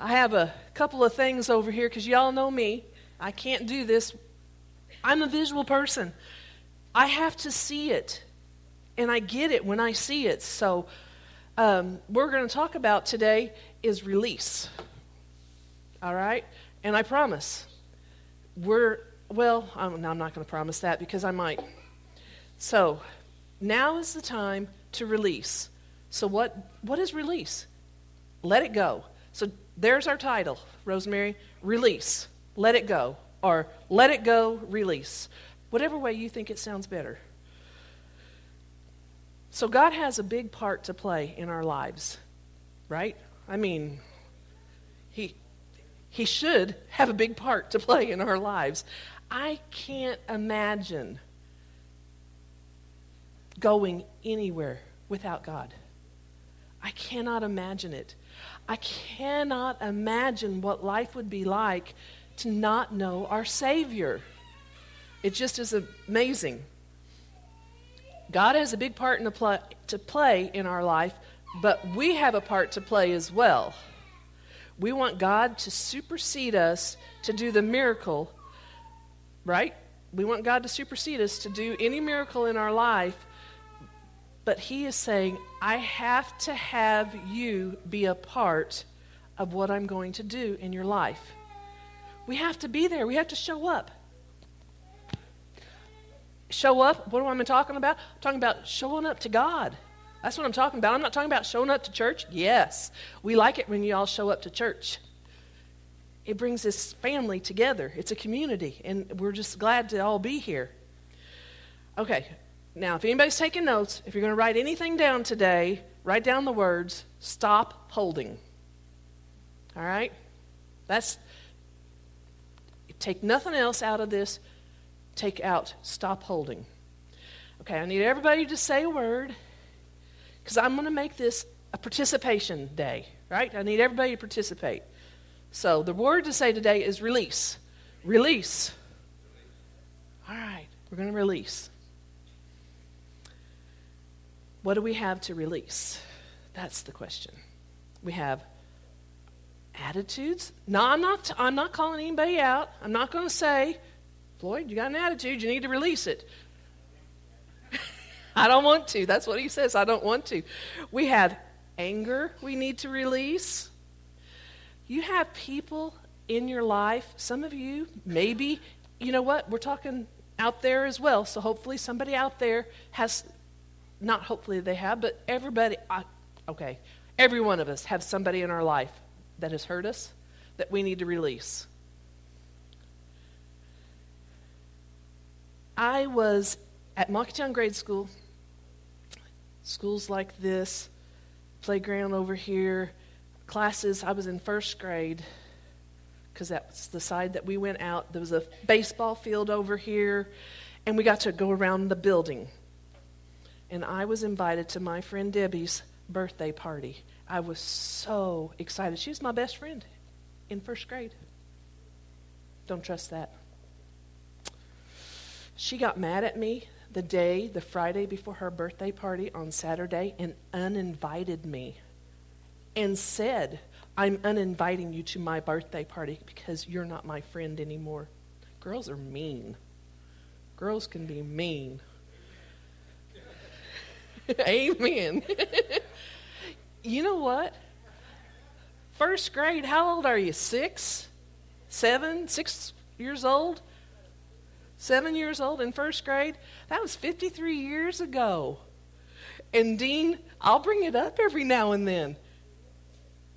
I have a couple of things over here because y'all know me. I can't do this. I'm a visual person. I have to see it, and I get it when I see it. So, um, we're going to talk about today is release. All right? And I promise, we're, well, I'm, I'm not going to promise that because I might. So, now is the time to release. So, what, what is release? Let it go. So, there's our title, Rosemary Release. Let it go. Or let it go, release. Whatever way you think it sounds better. So, God has a big part to play in our lives, right? I mean, He, he should have a big part to play in our lives. I can't imagine going anywhere without God. I cannot imagine it. I cannot imagine what life would be like to not know our Savior. It just is amazing. God has a big part in pl- to play in our life, but we have a part to play as well. We want God to supersede us to do the miracle, right? We want God to supersede us to do any miracle in our life, but He is saying, I have to have you be a part of what I'm going to do in your life. We have to be there, we have to show up. Show up, what am I talking about? I'm talking about showing up to God. That's what I'm talking about. I'm not talking about showing up to church. Yes, we like it when you all show up to church. It brings this family together. It's a community, and we're just glad to all be here. Okay, now if anybody's taking notes, if you're going to write anything down today, write down the words stop holding. All right? That's take nothing else out of this. Take out stop holding. Okay, I need everybody to say a word because I'm going to make this a participation day, right? I need everybody to participate. So the word to say today is release. Release. All right, we're going to release. What do we have to release? That's the question. We have attitudes. No, I'm not, I'm not calling anybody out. I'm not going to say, Floyd, you got an attitude, you need to release it. I don't want to. That's what he says. I don't want to. We have anger we need to release. You have people in your life, some of you, maybe, you know what? We're talking out there as well. So hopefully somebody out there has, not hopefully they have, but everybody, I, okay, every one of us have somebody in our life that has hurt us that we need to release. I was at Mockatown Grade School schools like this, playground over here, classes. I was in first grade because that's the side that we went out. There was a baseball field over here, and we got to go around the building. And I was invited to my friend Debbie's birthday party. I was so excited. She was my best friend in first grade. Don't trust that. She got mad at me the day, the Friday before her birthday party on Saturday, and uninvited me and said, I'm uninviting you to my birthday party because you're not my friend anymore. Girls are mean. Girls can be mean. Amen. you know what? First grade, how old are you? Six? Seven? Six years old? seven years old in first grade. That was 53 years ago. And Dean, I'll bring it up every now and then.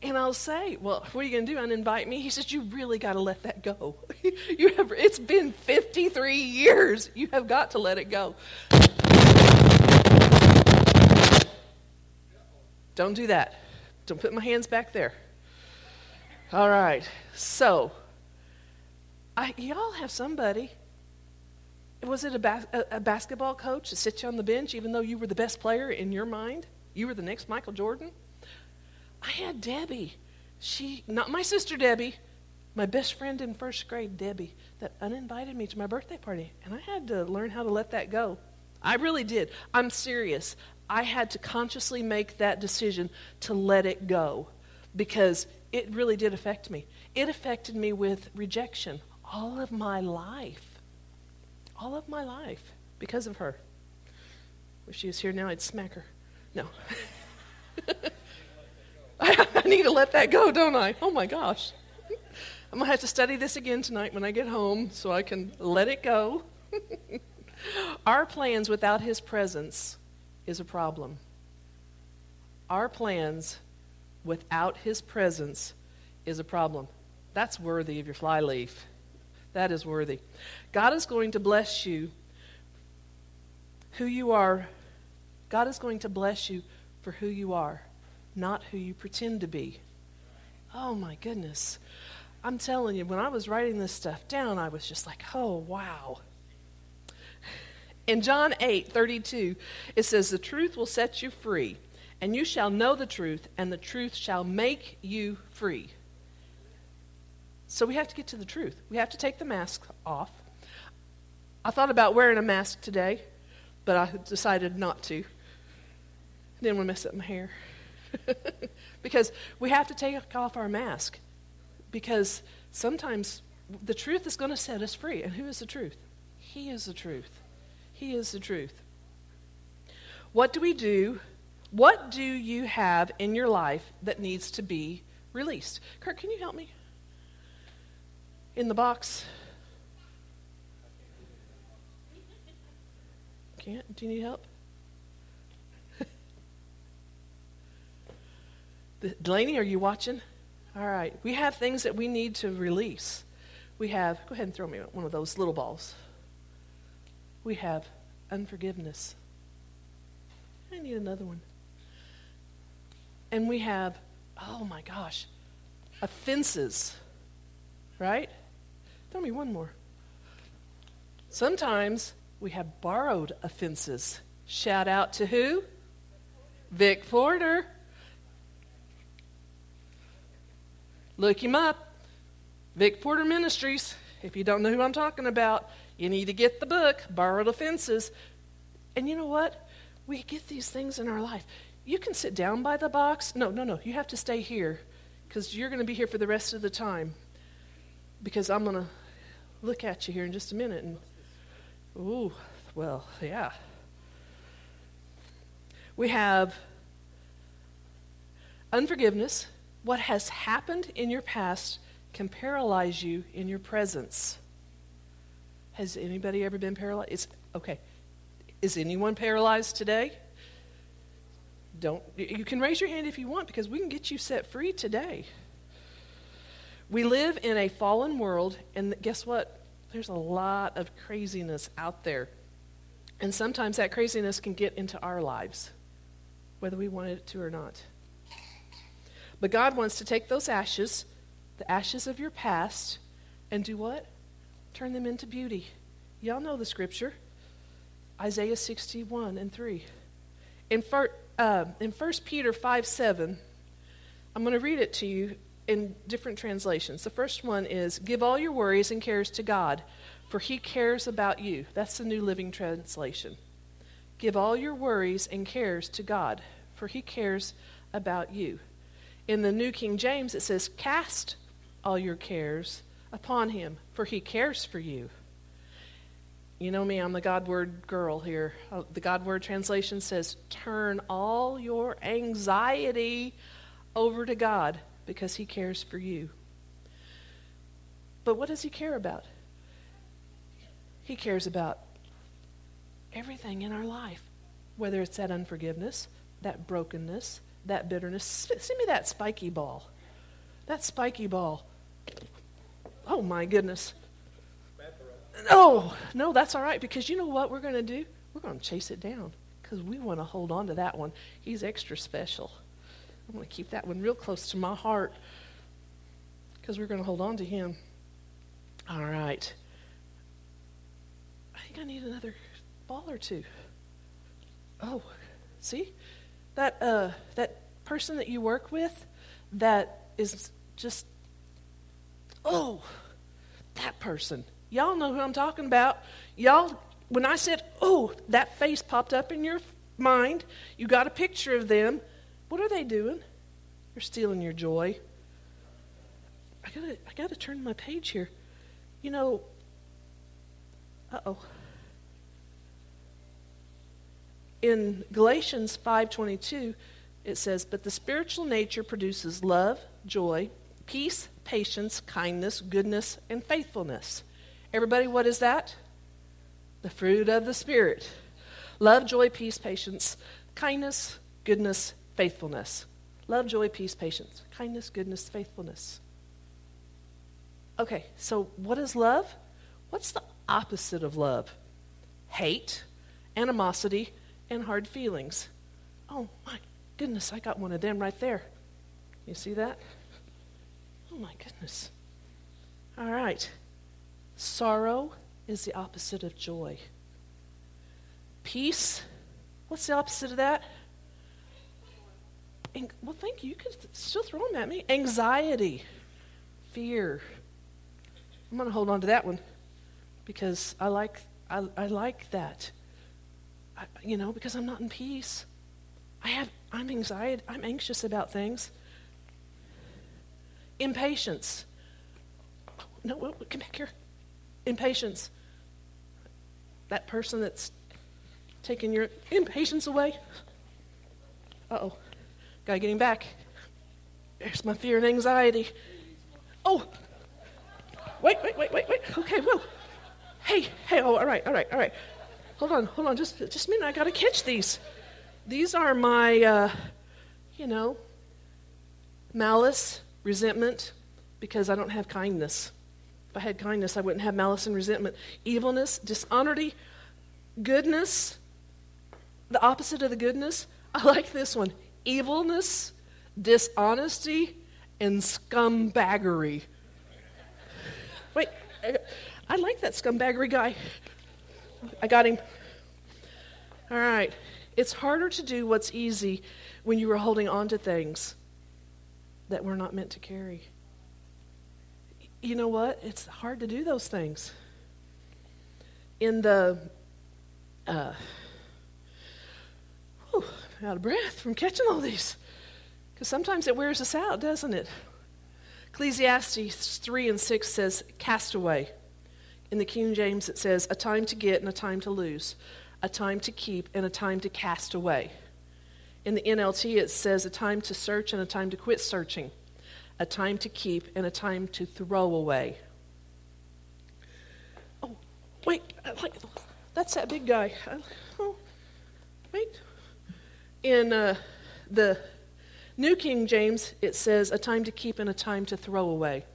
And I'll say, Well, what are you going to do? Uninvite me? He says, You really got to let that go. you have, it's been 53 years. You have got to let it go. Don't do that. Don't put my hands back there. All right. So, I, y'all have somebody was it a, bas- a, a, basketball coach to sit you on the bench even though you were the best player in your mind? You were the next Michael Jordan? I had Debbie. She, not my sister Debbie, my best friend in first grade, Debbie, that uninvited me to my birthday party. And I had to learn how to let that go. I really did. I'm serious. I had to consciously make that decision to let it go. because it really did affect me. It affected me with rejection all of my life. All of my life because of her. If she was here now, I'd smack her. No. I, I need to let that go, don't I? Oh my gosh. I'm going to have to study this again tonight when I get home so I can let it go. Our plans without His presence is a problem. Our plans without His presence is a problem. That's worthy of your flyleaf. That is worthy. God is going to bless you who you are. God is going to bless you for who you are, not who you pretend to be. Oh my goodness. I'm telling you, when I was writing this stuff down, I was just like, oh, wow. In John 8 32, it says, The truth will set you free, and you shall know the truth, and the truth shall make you free. So we have to get to the truth. We have to take the mask off. I thought about wearing a mask today, but I decided not to. Didn't want to mess up my hair. because we have to take off our mask. Because sometimes the truth is going to set us free. And who is the truth? He is the truth. He is the truth. What do we do? What do you have in your life that needs to be released? Kurt, can you help me? in the box? Can't? Do you need help? Delaney, are you watching? All right. We have things that we need to release. We have, go ahead and throw me one of those little balls. We have unforgiveness. I need another one. And we have, oh my gosh, offenses, right? Throw me one more. Sometimes we have borrowed offenses. Shout out to who? Vic Porter. Look him up. Vic Porter Ministries. If you don't know who I'm talking about, you need to get the book, Borrowed Offenses. And you know what? We get these things in our life. You can sit down by the box. No, no, no. You have to stay here because you're going to be here for the rest of the time. Because I'm going to look at you here in just a minute. And, ooh, well, yeah. We have unforgiveness. What has happened in your past can paralyze you in your presence. Has anybody ever been paralyzed? Is, okay. Is anyone paralyzed today? Don't you can raise your hand if you want because we can get you set free today. We live in a fallen world, and guess what? There's a lot of craziness out there. And sometimes that craziness can get into our lives, whether we want it to or not. But God wants to take those ashes, the ashes of your past, and do what? Turn them into beauty. Y'all know the scripture Isaiah 61 and 3. In, fir- uh, in 1 Peter 5 7, I'm going to read it to you in different translations. The first one is Give all your worries and cares to God, for he cares about you. That's the New Living Translation. Give all your worries and cares to God, for he cares about you. In the New King James, it says, Cast all your cares upon him, for he cares for you. You know me, I'm the God Word girl here. Uh, the God Word translation says, Turn all your anxiety over to God because he cares for you. But what does he care about? He cares about everything in our life, whether it's that unforgiveness, that brokenness, that bitterness. Send me that spiky ball. That spiky ball. Oh my goodness. Oh, no, that's all right because you know what we're going to do? We're going to chase it down because we want to hold on to that one. He's extra special. I'm going to keep that one real close to my heart because we're going to hold on to him. All right. I think I need another ball or two. Oh, see? That uh that person that you work with that is just oh, that person. Y'all know who I'm talking about. Y'all when I said, "Oh, that face popped up in your mind, you got a picture of them what are they doing? You're stealing your joy. I gotta, I gotta turn my page here. You know, uh oh. In Galatians 5:22, it says, "But the spiritual nature produces love, joy, peace, patience, kindness, goodness, and faithfulness." Everybody, what is that? The fruit of the Spirit. Love, joy, peace, patience, kindness, goodness, faithfulness. Love, joy, peace, patience, kindness, goodness, faithfulness. Okay, so what is love? What's the opposite of love? Hate, animosity, and hard feelings. Oh my goodness, I got one of them right there. You see that? Oh my goodness. All right. Sorrow is the opposite of joy. Peace, what's the opposite of that? well, thank you. You could still throw them at me. Anxiety, fear. I'm going to hold on to that one because I like, I, I like that. I, you know, because I'm not in peace. I have, I'm anxiety. I'm anxious about things. Impatience. No, well, come back here. Impatience. That person that's taking your impatience away. Uh oh. Gotta get him back. There's my fear and anxiety. Oh! Wait, wait, wait, wait, wait. Okay, whoa. Hey, hey, oh, all right, all right, all right. Hold on, hold on, just, just a minute. I gotta catch these. These are my, uh, you know, malice, resentment, because I don't have kindness. If I had kindness, I wouldn't have malice and resentment. Evilness, dishonesty, goodness, the opposite of the goodness. I like this one evilness, dishonesty, and scumbaggery. Wait, I like that scumbaggery guy. I got him. All right. It's harder to do what's easy when you are holding on to things that we're not meant to carry you know what? It's hard to do those things. In the, uh, whew, I'm out of breath from catching all these. Because sometimes it wears us out, doesn't it? Ecclesiastes 3 and 6 says, castaway. In the King James, it says, a time to get and a time to lose, a time to keep and a time to cast away. In the NLT, it says, a time to search and a time to quit searching a time to keep, and a time to throw away. Oh, wait, that's that big guy. Oh, wait. In uh, the New King James, it says, a time to keep and a time to throw away.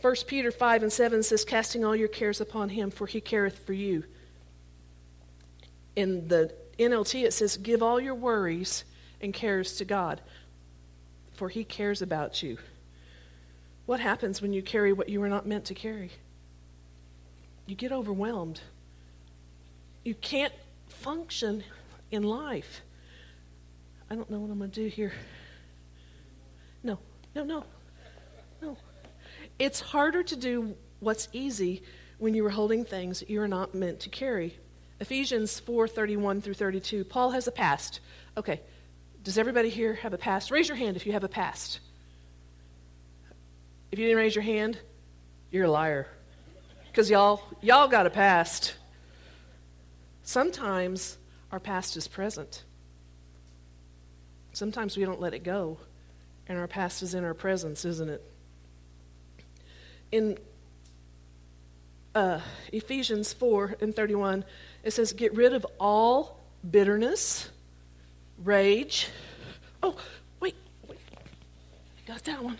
1 Peter 5 and 7 says, Casting all your cares upon him, for he careth for you. In the NLT, it says, Give all your worries and cares to God for he cares about you. What happens when you carry what you were not meant to carry? You get overwhelmed. You can't function in life. I don't know what I'm going to do here. No, no, no, no. It's harder to do what's easy when you are holding things that you are not meant to carry. Ephesians 4 31 through 32. Paul has a past. Okay, does everybody here have a past? Raise your hand if you have a past. If you didn't raise your hand, you're a liar. Because y'all, y'all got a past. Sometimes our past is present. Sometimes we don't let it go, and our past is in our presence, isn't it? In uh, Ephesians 4 and 31, it says, Get rid of all bitterness rage. Oh, wait, wait. Got that one.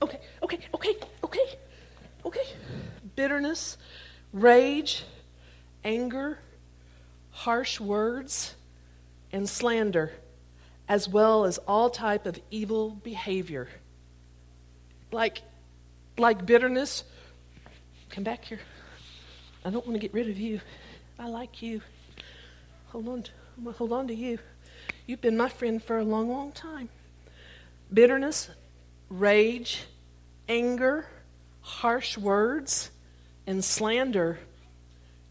Okay, okay, okay, okay, okay. Bitterness, rage, anger, harsh words, and slander, as well as all type of evil behavior. Like, like bitterness. Come back here. I don't want to get rid of you. I like you. Hold on. To, I'm going to hold on to you. You've been my friend for a long, long time. Bitterness, rage, anger, harsh words, and slander.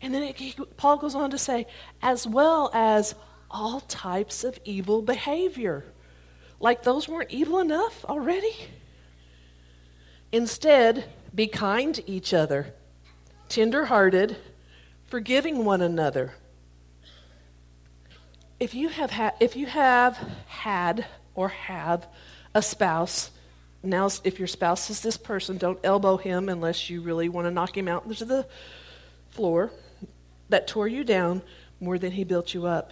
And then it, Paul goes on to say, as well as all types of evil behavior. Like those weren't evil enough already? Instead, be kind to each other, tender-hearted, forgiving one another. If you have ha- if you have had or have a spouse, now if your spouse is this person, don't elbow him unless you really want to knock him out to the floor that tore you down more than he built you up.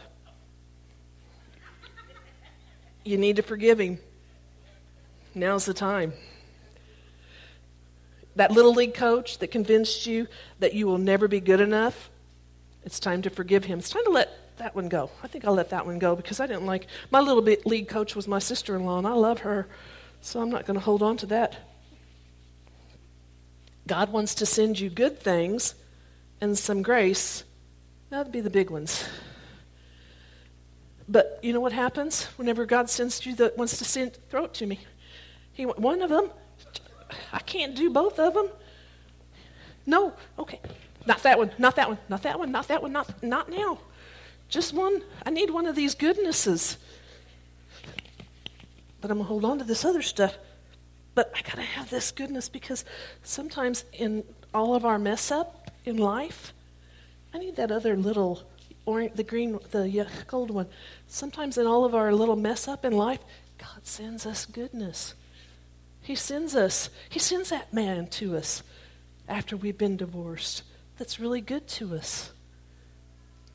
You need to forgive him. Now's the time. That little league coach that convinced you that you will never be good enough, it's time to forgive him. It's time to let that one go. I think I'll let that one go because I didn't like my little bit league coach was my sister in law, and I love her, so I'm not going to hold on to that. God wants to send you good things and some grace. That'd be the big ones. But you know what happens whenever God sends you that wants to send throw it to me? He one of them. I can't do both of them. No, okay, not that one, not that one, not that one, not that one, not not now. Just one. I need one of these goodnesses. But I'm gonna hold on to this other stuff. But I gotta have this goodness because sometimes in all of our mess up in life, I need that other little the green, the gold one. Sometimes in all of our little mess up in life, God sends us goodness. He sends us, He sends that man to us after we've been divorced that's really good to us.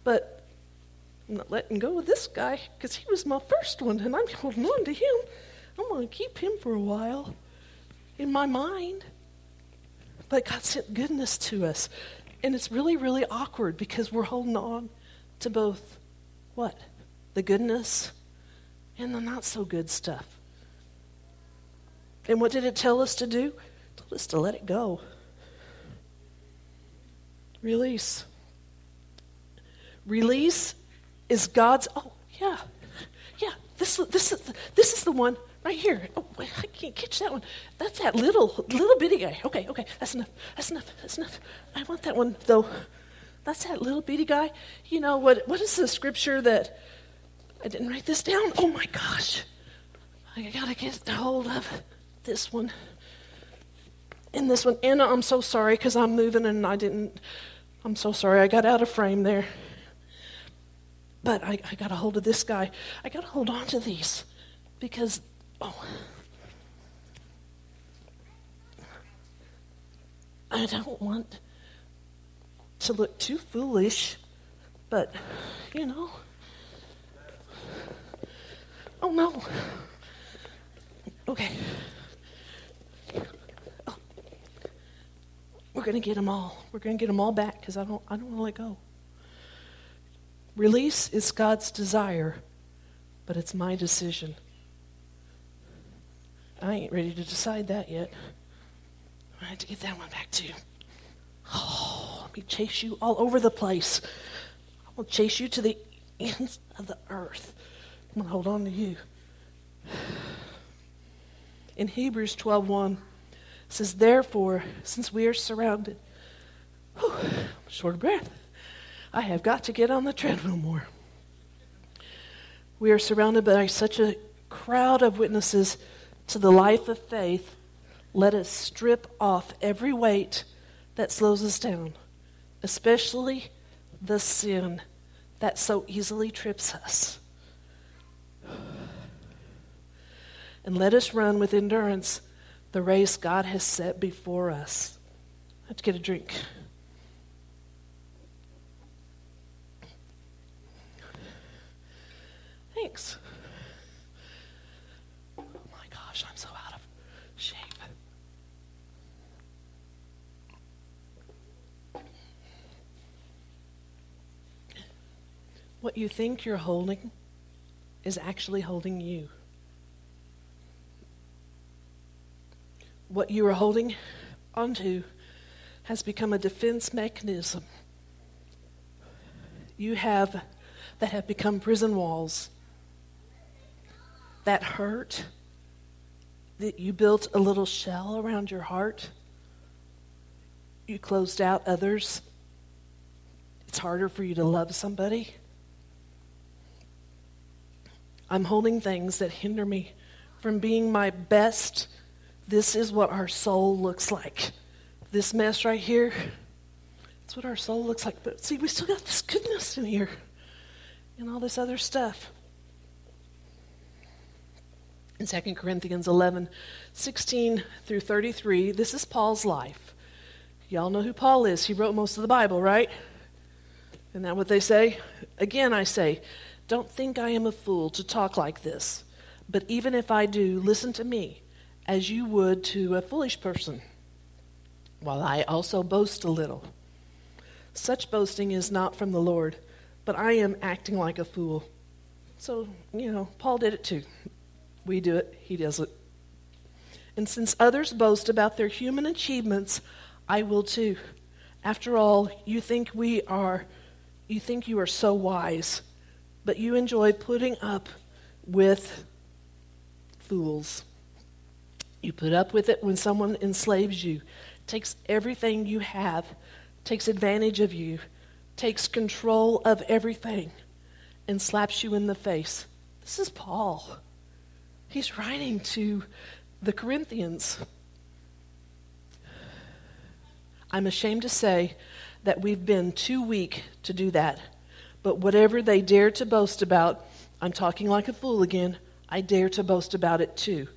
But I'm not letting go of this guy because he was my first one and I'm holding on to him. I'm going to keep him for a while in my mind. But God sent goodness to us. And it's really, really awkward because we're holding on to both what? The goodness and the not so good stuff. And what did it tell us to do? It told us to let it go. Release. Release is God's. Oh, yeah. Yeah. This, this, is, this is the one right here. Oh, I can't catch that one. That's that little, little bitty guy. Okay, okay. That's enough. That's enough. That's enough. I want that one, though. That's that little bitty guy. You know, what, what is the scripture that I didn't write this down? Oh my gosh. I gotta get a hold of this one. And this one. Anna, I'm so sorry because I'm moving and I didn't. I'm so sorry. I got out of frame there. But I, I got a hold of this guy. I got to hold on to these because, oh, I don't want to look too foolish, but, you know. Oh no. Okay. We're going to get them all. We're going to get them all back because I don't, I don't want to let go. Release is God's desire, but it's my decision. I ain't ready to decide that yet. I have to get that one back too. Oh, let me chase you all over the place. I will chase you to the ends of the earth. I'm going to hold on to you. In Hebrews 12:1 says, Therefore, since we are surrounded, whew, short of breath, I have got to get on the treadmill more. We are surrounded by such a crowd of witnesses to the life of faith. Let us strip off every weight that slows us down, especially the sin that so easily trips us. And let us run with endurance the race God has set before us. Let's get a drink. Thanks. Oh my gosh, I'm so out of shape. What you think you're holding is actually holding you. What you are holding onto has become a defense mechanism. You have that have become prison walls. That hurt, that you built a little shell around your heart. You closed out others. It's harder for you to love somebody. I'm holding things that hinder me from being my best. This is what our soul looks like. This mess right here, that's what our soul looks like. But see, we still got this goodness in here and all this other stuff. In 2 Corinthians 11, 16 through 33, this is Paul's life. Y'all know who Paul is. He wrote most of the Bible, right? Isn't that what they say? Again, I say, don't think I am a fool to talk like this. But even if I do, listen to me as you would to a foolish person, while I also boast a little. Such boasting is not from the Lord, but I am acting like a fool. So, you know, Paul did it too. We do it, he does it. And since others boast about their human achievements, I will too. After all, you think we are, you think you are so wise, but you enjoy putting up with fools. You put up with it when someone enslaves you, takes everything you have, takes advantage of you, takes control of everything, and slaps you in the face. This is Paul. He's writing to the Corinthians. I'm ashamed to say that we've been too weak to do that. But whatever they dare to boast about, I'm talking like a fool again, I dare to boast about it too.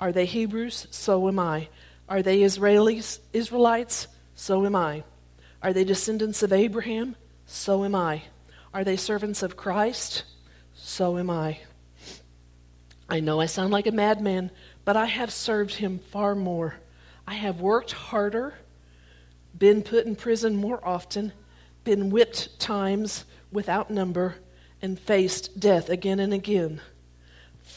Are they Hebrews? So am I. Are they Israelis, Israelites? So am I. Are they descendants of Abraham? So am I. Are they servants of Christ? So am I. I know I sound like a madman, but I have served him far more. I have worked harder been put in prison more often, been whipped times without number, and faced death again and again.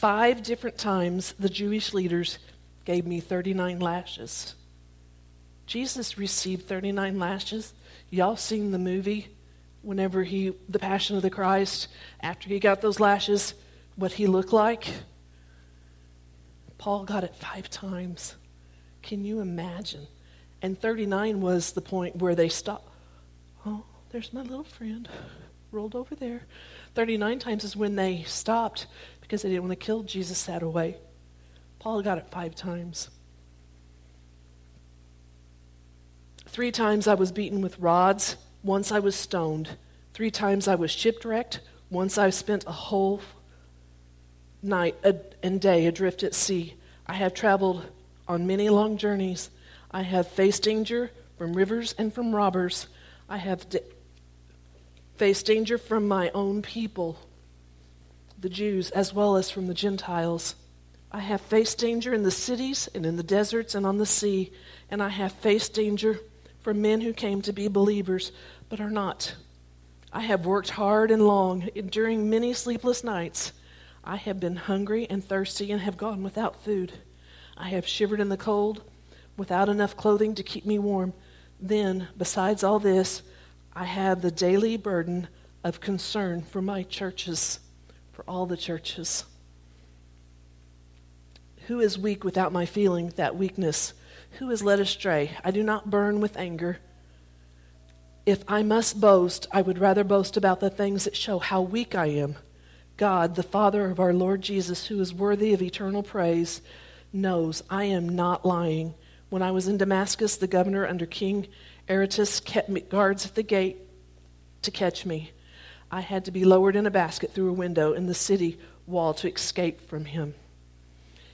Five different times the Jewish leaders gave me 39 lashes. Jesus received 39 lashes. Y'all seen the movie whenever he, The Passion of the Christ, after he got those lashes, what he looked like? Paul got it five times. Can you imagine? And 39 was the point where they stopped. Oh, there's my little friend. Rolled over there. 39 times is when they stopped because they didn't want to kill Jesus that way. Paul got it five times. Three times I was beaten with rods. Once I was stoned. Three times I was shipwrecked. Once I spent a whole night and day adrift at sea. I have traveled on many long journeys. I have faced danger from rivers and from robbers. I have faced danger from my own people, the Jews, as well as from the Gentiles. I have faced danger in the cities and in the deserts and on the sea, and I have faced danger from men who came to be believers but are not. I have worked hard and long, during many sleepless nights. I have been hungry and thirsty and have gone without food. I have shivered in the cold without enough clothing to keep me warm. Then, besides all this, I have the daily burden of concern for my churches, for all the churches. Who is weak without my feeling that weakness? Who is led astray? I do not burn with anger. If I must boast, I would rather boast about the things that show how weak I am. God, the Father of our Lord Jesus, who is worthy of eternal praise, knows I am not lying when I was in Damascus, the governor under King Aretas kept guards at the gate to catch me. I had to be lowered in a basket through a window in the city wall to escape from him.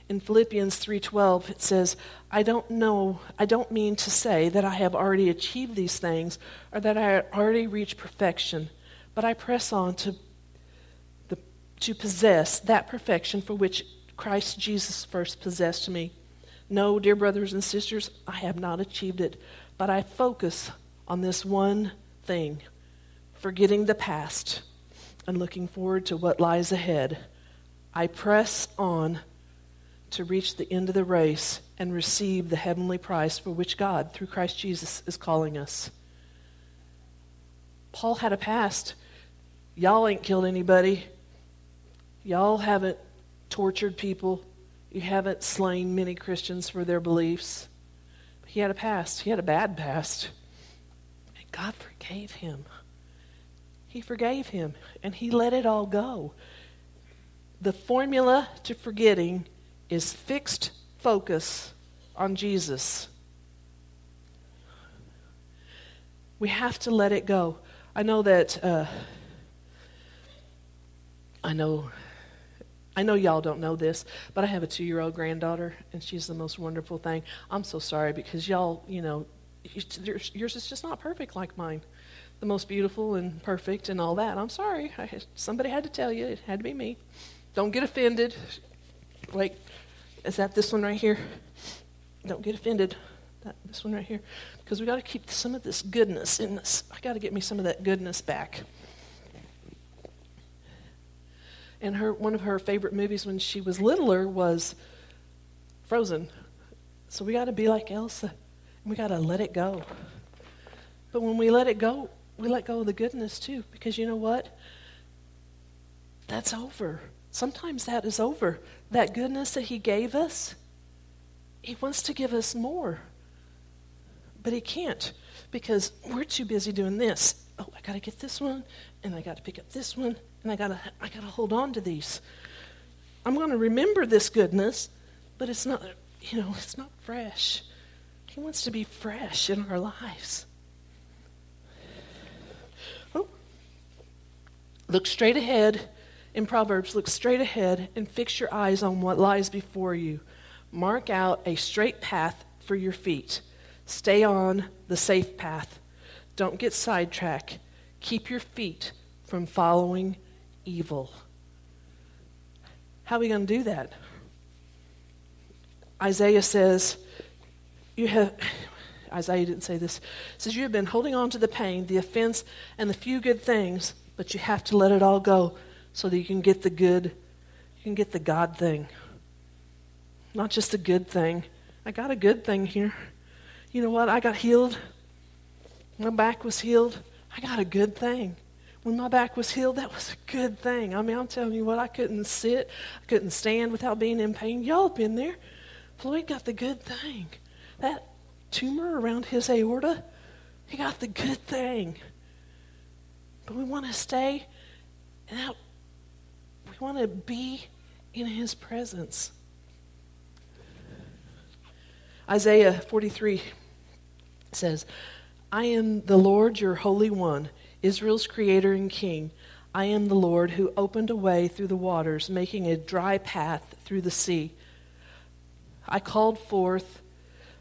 In Philippians 3:12 it says, "I don't know, I don't mean to say that I have already achieved these things or that I already reached perfection, but I press on to the, to possess that perfection for which Christ Jesus first possessed me." No, dear brothers and sisters, I have not achieved it, but I focus on this one thing forgetting the past and looking forward to what lies ahead. I press on to reach the end of the race and receive the heavenly prize for which God, through Christ Jesus, is calling us. Paul had a past. Y'all ain't killed anybody. Y'all haven't tortured people. You haven't slain many Christians for their beliefs. He had a past, he had a bad past. And God forgave him. He forgave him, and he let it all go. The formula to forgetting is fixed focus on Jesus. We have to let it go. I know that. Uh, I know. I know y'all don't know this, but I have a two-year-old granddaughter, and she's the most wonderful thing. I'm so sorry because y'all, you know, yours, yours is just not perfect like mine. The most beautiful and perfect and all that. I'm sorry. I, somebody had to tell you. It had to be me. Don't get offended. Like, is that this one right here? Don't get offended. That, this one right here. Because we got to keep some of this goodness in this. I got to get me some of that goodness back. And her one of her favorite movies when she was littler was Frozen. So we got to be like Elsa. We got to let it go. But when we let it go, we let go of the goodness too. Because you know what? That's over. Sometimes that is over. That goodness that He gave us, He wants to give us more. But He can't because we're too busy doing this. Oh, I got to get this one, and I got to pick up this one, and I got to I got to hold on to these. I'm going to remember this goodness, but it's not, you know, it's not fresh. He wants to be fresh in our lives. Look straight ahead in Proverbs, look straight ahead and fix your eyes on what lies before you. Mark out a straight path for your feet. Stay on the safe path. Don't get sidetracked. Keep your feet from following evil. How are we going to do that? Isaiah says, You have. Isaiah didn't say this. says, You have been holding on to the pain, the offense, and the few good things, but you have to let it all go so that you can get the good, you can get the God thing. Not just a good thing. I got a good thing here. You know what? I got healed. My back was healed. I got a good thing. When my back was healed, that was a good thing. I mean, I'm telling you what, I couldn't sit, I couldn't stand without being in pain. Y'all been there. Floyd got the good thing. That tumor around his aorta, he got the good thing. But we want to stay and that we want to be in his presence. Isaiah 43 says, I am the Lord your Holy One, Israel's Creator and King. I am the Lord who opened a way through the waters, making a dry path through the sea. I called forth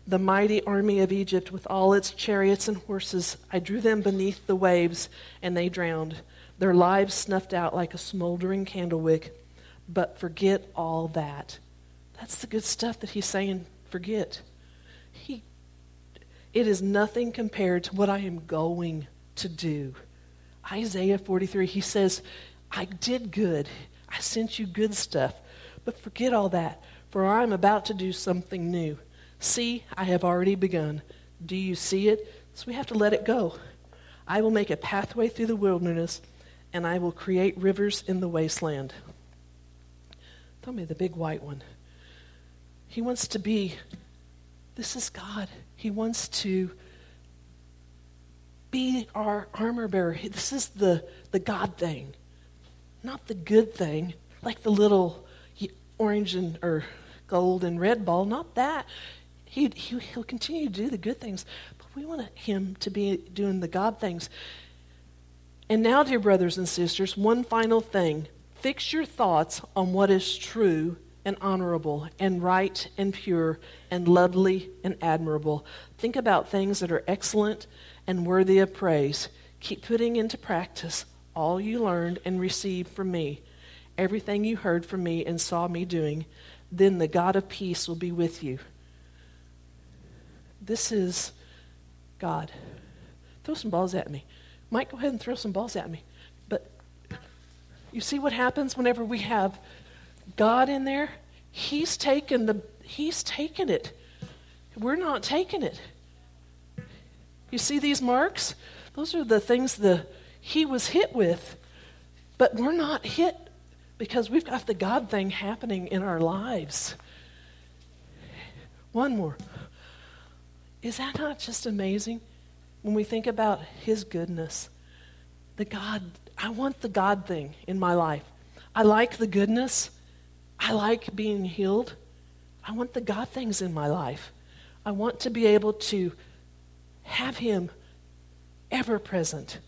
the mighty army of Egypt with all its chariots and horses. I drew them beneath the waves, and they drowned their lives snuffed out like a smoldering candle wick. But forget all that. That's the good stuff that he's saying, forget. He, it is nothing compared to what I am going to do. Isaiah 43, he says, I did good. I sent you good stuff. But forget all that, for I am about to do something new. See, I have already begun. Do you see it? So we have to let it go. I will make a pathway through the wilderness and I will create rivers in the wasteland. Tell me the big white one. He wants to be, this is God. He wants to be our armor bearer. This is the, the God thing, not the good thing, like the little orange and or gold and red ball. Not that. He, he, he'll continue to do the good things, but we want him to be doing the God things. And now, dear brothers and sisters, one final thing. Fix your thoughts on what is true and honorable and right and pure and lovely and admirable. Think about things that are excellent and worthy of praise. Keep putting into practice all you learned and received from me, everything you heard from me and saw me doing. Then the God of peace will be with you. This is God. Throw some balls at me. Mike, go ahead and throw some balls at me. But you see what happens whenever we have God in there? He's taken the He's taken it. We're not taking it. You see these marks? Those are the things the he was hit with. But we're not hit because we've got the God thing happening in our lives. One more. Is that not just amazing? when we think about His goodness, the God, I want the God thing in my life. I like the goodness. I like being healed. I want the God things in my life. I want to be able to have Him ever present,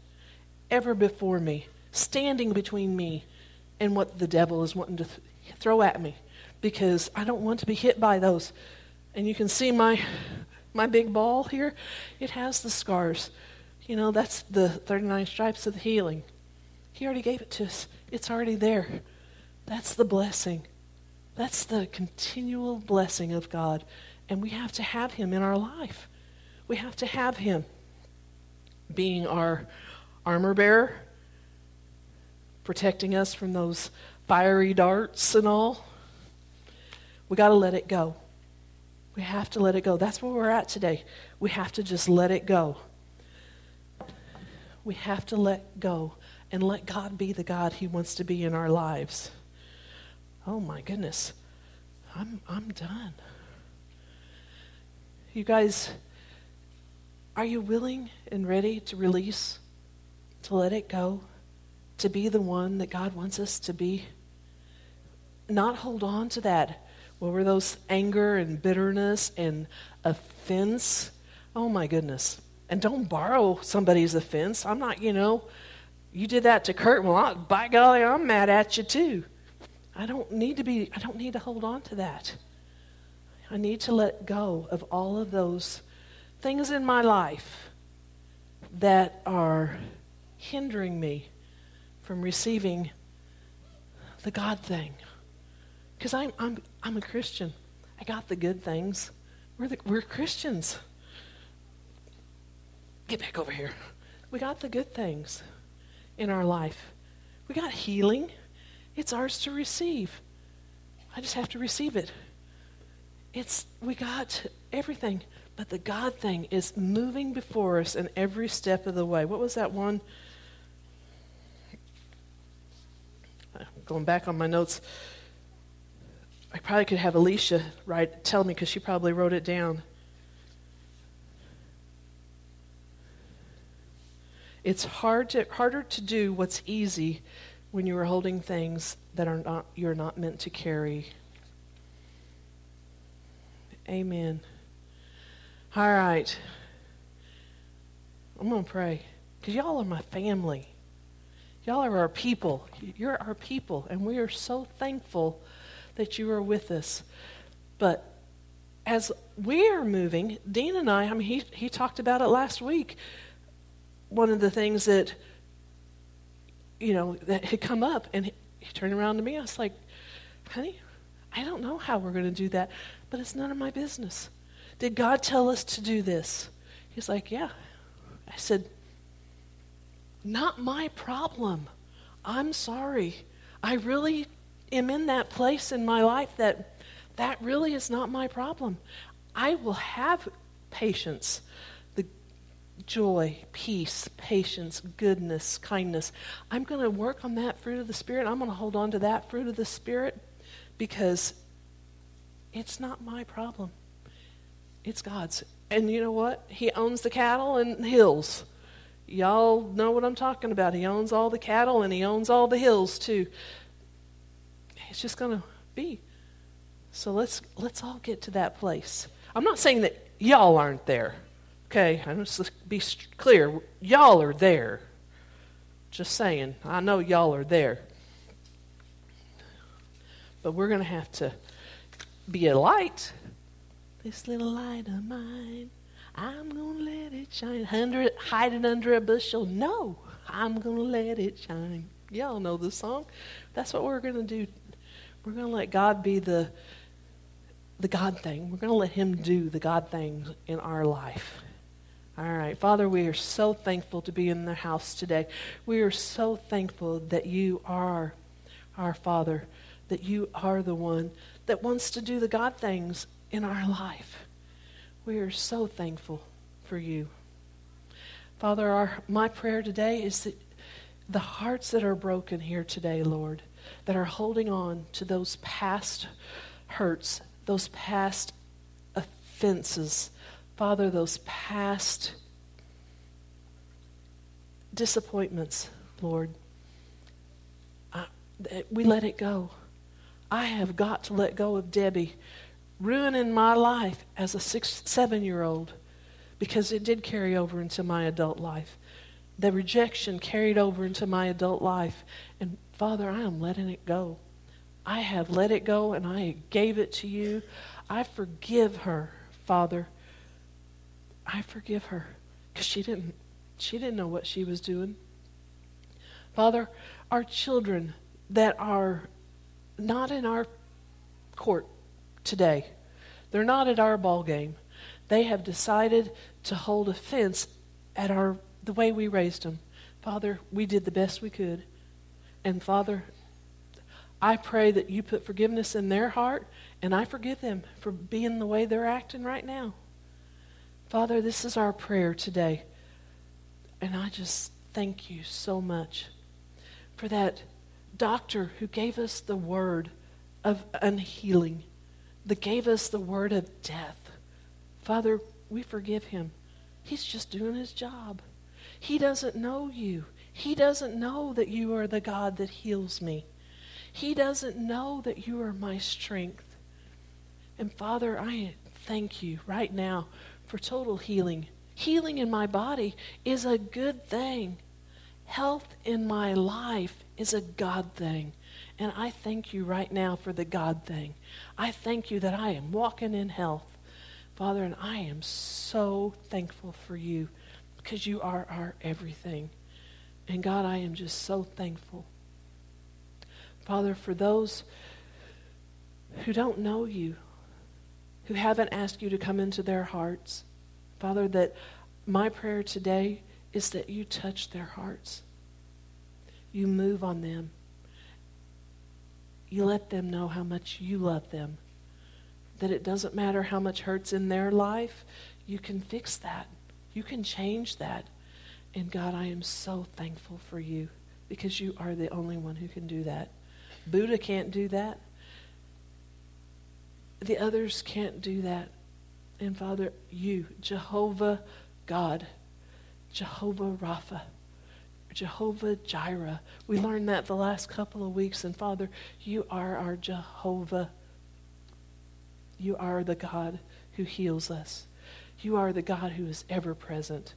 ever before me, standing between me and what the devil is wanting to th- throw at me because I don't want to be hit by those. And you can see my my big ball here, it has the scars. You know, that's the 39 stripes of the healing. He already gave it to us. It's already there. That's the blessing. That's the continual blessing of God. And we have to have Him in our life. We have to have Him being our armor bearer, protecting us from those fiery darts and all. We got to let it go. We have to let it go. That's where we're at today. We have to just let it go. We have to let go and let God be the God He wants to be in our lives. Oh my goodness. I'm, I'm done. You guys, are you willing and ready to release, to let it go, to be the one that God wants us to be? Not hold on to that what were those anger and bitterness and offense? Oh my goodness. And don't borrow somebody's offense. I'm not, you know, you did that to Kurt. Well, I, by golly, I'm mad at you too. I don't need to be, I don't need to hold on to that. I need to let go of all of those things in my life that are hindering me from receiving the God thing. Because I'm, I'm, I'm a Christian. I got the good things. We're, the, we're Christians. Get back over here. We got the good things in our life. We got healing. It's ours to receive. I just have to receive it. It's we got everything, but the God thing is moving before us in every step of the way. What was that one? Going back on my notes. I probably could have Alicia write, tell me because she probably wrote it down. It's hard to, harder to do what's easy when you are holding things that are not, you're not meant to carry. Amen. All right. I'm going to pray because y'all are my family. Y'all are our people. You're our people, and we are so thankful that you are with us. But as we are moving, Dean and I, I mean, he, he talked about it last week. One of the things that, you know, that had come up, and he, he turned around to me. I was like, honey, I don't know how we're going to do that, but it's none of my business. Did God tell us to do this? He's like, yeah. I said, not my problem. I'm sorry. I really am in that place in my life that that really is not my problem. I will have patience, the joy, peace, patience, goodness, kindness. I'm going to work on that fruit of the Spirit. I'm going to hold on to that fruit of the Spirit because it's not my problem. It's God's. And you know what? He owns the cattle and hills. Y'all know what I'm talking about. He owns all the cattle and he owns all the hills too. It's just going to be. So let's let's all get to that place. I'm not saying that y'all aren't there. Okay, I'm just be clear. Y'all are there. Just saying. I know y'all are there. But we're going to have to be a light. This little light of mine, I'm going to let it shine. Hide it under a bushel. No, I'm going to let it shine. Y'all know the song. That's what we're going to do we're going to let God be the, the God thing. We're going to let Him do the God things in our life. All right. Father, we are so thankful to be in the house today. We are so thankful that you are our Father, that you are the one that wants to do the God things in our life. We are so thankful for you. Father, our, my prayer today is that the hearts that are broken here today, Lord, that are holding on to those past hurts, those past offenses. Father, those past disappointments, Lord. I, we let it go. I have got to let go of Debbie ruining my life as a six, seven year old because it did carry over into my adult life. The rejection carried over into my adult life. And Father, I am letting it go. I have let it go and I gave it to you. I forgive her, Father. I forgive her because she didn't she didn't know what she was doing. Father, our children that are not in our court today, they're not at our ball game. They have decided to hold offense at our the way we raised them. Father, we did the best we could. And Father, I pray that you put forgiveness in their heart, and I forgive them for being the way they're acting right now. Father, this is our prayer today. And I just thank you so much for that doctor who gave us the word of unhealing, that gave us the word of death. Father, we forgive him. He's just doing his job. He doesn't know you. He doesn't know that you are the God that heals me. He doesn't know that you are my strength. And Father, I thank you right now for total healing. Healing in my body is a good thing. Health in my life is a God thing. And I thank you right now for the God thing. I thank you that I am walking in health. Father, and I am so thankful for you because you are our everything. And God, I am just so thankful. Father, for those who don't know you, who haven't asked you to come into their hearts, Father, that my prayer today is that you touch their hearts. You move on them. You let them know how much you love them. That it doesn't matter how much hurts in their life, you can fix that. You can change that. And God, I am so thankful for you because you are the only one who can do that. Buddha can't do that. The others can't do that. And Father, you, Jehovah God, Jehovah Rapha, Jehovah Jireh. We learned that the last couple of weeks. And Father, you are our Jehovah. You are the God who heals us. You are the God who is ever present.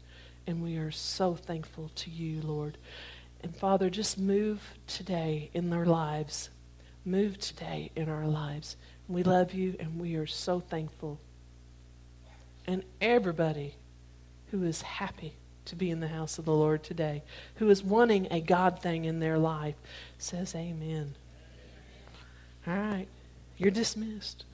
And we are so thankful to you, Lord. And Father, just move today in their lives. Move today in our lives. We love you and we are so thankful. And everybody who is happy to be in the house of the Lord today, who is wanting a God thing in their life, says amen. All right. You're dismissed.